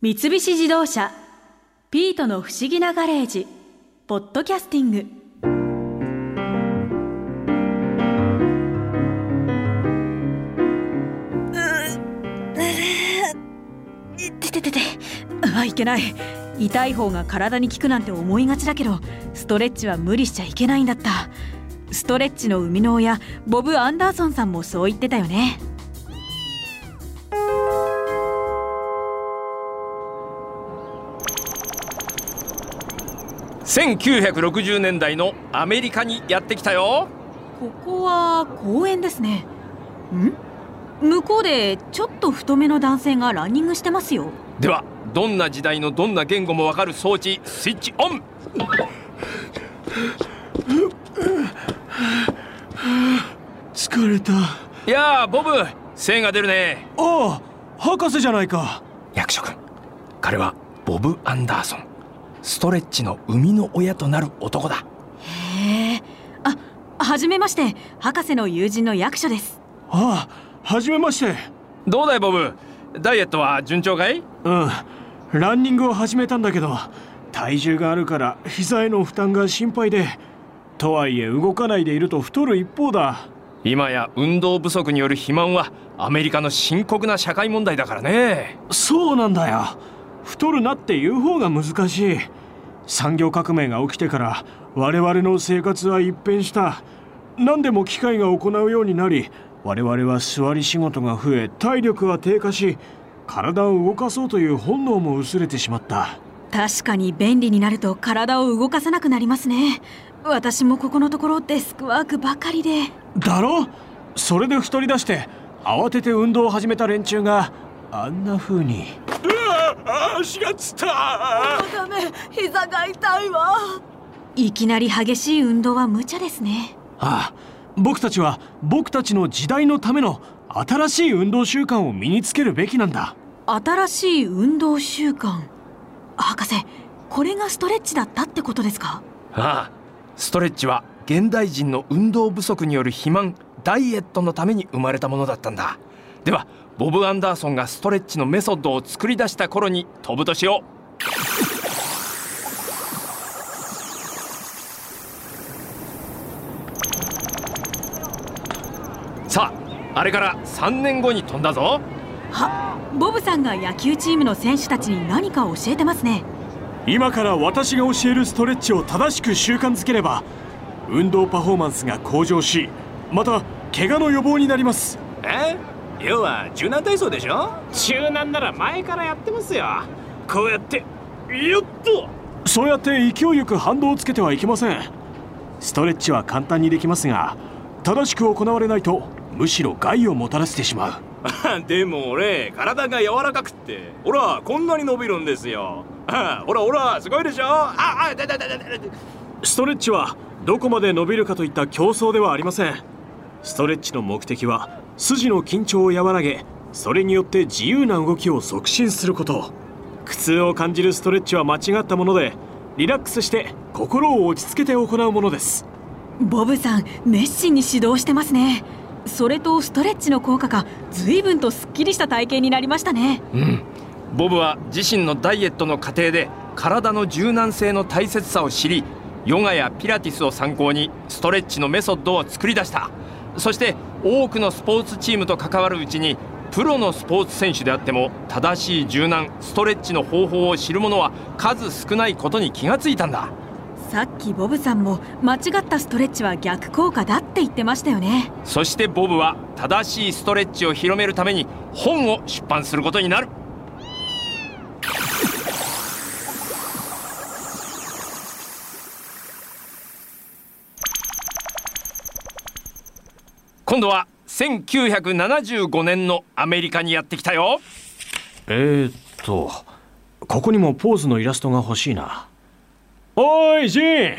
三菱自動車「ピートの不思議なガレージ」「ポッドキャスティング」てててて。あいけない。痛い方が体に効くなんて思いがちだけどストレッチは無理しちゃいけないんだった。ストレッチの生みの親ボブ・アンダーソンさんもそう言ってたよね1960年代のアメリカにやってきたよ。ここは公園ですね。ん？向こうでちょっと太めの男性がランニングしてますよ。ではどんな時代のどんな言語もわかる装置スイッチオン。疲れた。いやーボブ精が出るね。ああ博士じゃないか。役所君彼はボブ・アンダーソンストレッチの生みの親となる男だ。へえ。あはじめまして。博士の友人の役所です。ああはじめまして。どうだいボブ？ダイエットは順調かい？うん。ランニングを始めたんだけど体重があるから膝への負担が心配でとはいえ動かないでいると太る一方だ。今や運動不足による肥満はアメリカの深刻な社会問題だからね。そうなんだよ太るなって言う方が難しい。産業革命が起きてから我々の生活は一変した。何でも機械が行うようになり我々は座り仕事が増え体力は低下し体を動かそうという本能も薄れてしまった。確かに便利になると体を動かさなくなりますね。私もここのところデスクワークばかりで。だろ？それで太り出して慌てて運動を始めた連中があんな風に。うわ足がつった。ダメ膝が痛いわ。いきなり激しい運動は無茶ですね。ああ僕たちは僕たちの時代のための新しい運動習慣を身につけるべきなんだ。新しい運動習慣？博士これがストレッチだったってことですか？ああストレッチは現代人の運動不足による肥満ダイエットのために生まれたものだったんだ。ではボブ・アンダーソンがストレッチのメソッドを作り出した頃に飛ぶとしよう。さああれから3年後に飛んだぞ。はボブさんが野球チームの選手たちに何か教えてますね。今から私が教えるストレッチを正しく習慣づければ運動パフォーマンスが向上しまた怪我の予防になります。え？要は柔軟体操でしょ？柔軟なら前からやってますよ。こうやってよっと！そうやって勢いよく反動をつけてはいけません。ストレッチは簡単にできますが正しく行われないとむしろ害をもたらしてしまう。でも俺体が柔らかくってほらこんなに伸びるんですよ。ほらほらすごいでしょ？ああだだだだだ。ストレッチはどこまで伸びるかといった競争ではありません。ストレッチの目的は筋の緊張を和らげそれによって自由な動きを促進すること。苦痛を感じるストレッチは間違ったものでリラックスして心を落ち着けて行うものです。ボブさん熱心に指導してますね。それとストレッチの効果が随分とすっきりした体型になりましたね。うん。ボブは自身のダイエットの過程で体の柔軟性の大切さを知りヨガやピラティスを参考にストレッチのメソッドを作り出したそして多くのスポーツチームと関わるうちにプロのスポーツ選手であっても正しい柔軟ストレッチの方法を知る者は数少ないことに気がついたんだ。さっきボブさんも間違ったストレッチは逆効果だって言ってましたよね。そしてボブは正しいストレッチを広めるために本を出版することになる今度は1975年のアメリカにやってきたよ。えー、っとここにもポーズのイラストが欲しいな。おいジン。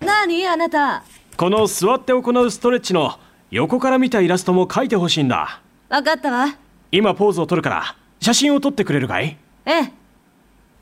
何あなた。この座って行うストレッチの横から見たイラストも描いてほしいんだ。分かったわ。今ポーズを撮るから写真を撮ってくれるかい？ええ。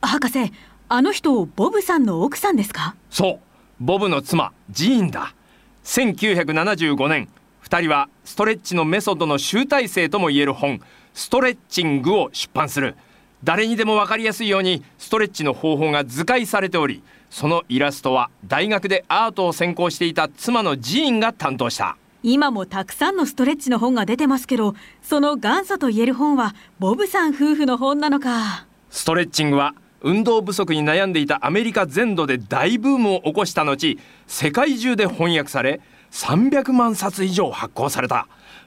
博士あの人ボブさんの奥さんですか？そうボブの妻ジーンだ。1975年2人はストレッチのメソッドの集大成ともいえる本「ストレッチング」を出版する。誰にでも分かりやすいようにストレッチの方法が図解されておりそのイラストは大学でアートを専攻していた妻のジーンが担当した。今もたくさんのストレッチの本が出てますけどその元祖と言える本はボブさん夫婦の本なのか。ストレッチングは運動不足に悩んでいたアメリカ全土で大ブームを起こした後世界中で翻訳され300万冊以上発行された。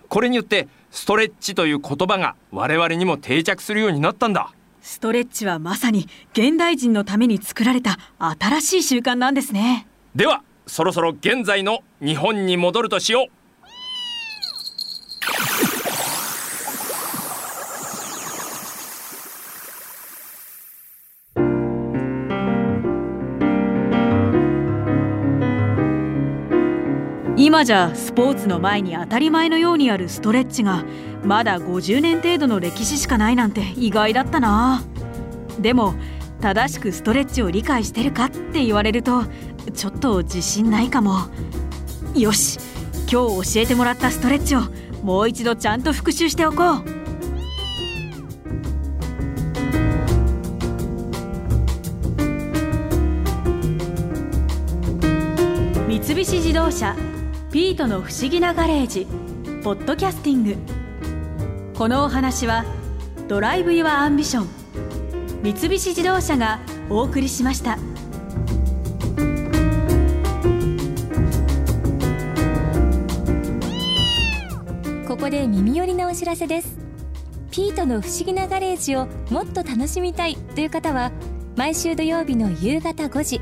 これによってストレッチという言葉が我々にも定着するようになったんだ。ストレッチはまさに現代人のために作られた新しい習慣なんですね。ではそろそろ現在の日本に戻るとしよう今じゃスポーツの前に当たり前のようにあるストレッチがまだ50年程度の歴史しかないなんて意外だったな。でも正しくストレッチを理解してるかって言われるとちょっと自信ないかも。よし今日教えてもらったストレッチをもう一度ちゃんと復習しておこう。三菱自動車ピートの不思議なガレージポッドキャスティングこのお話は Drive your Ambition 三菱自動車がお送りしました。ここで耳寄りなお知らせですピートの不思議なガレージをもっと楽しみたいという方は毎週土曜日の夕方5時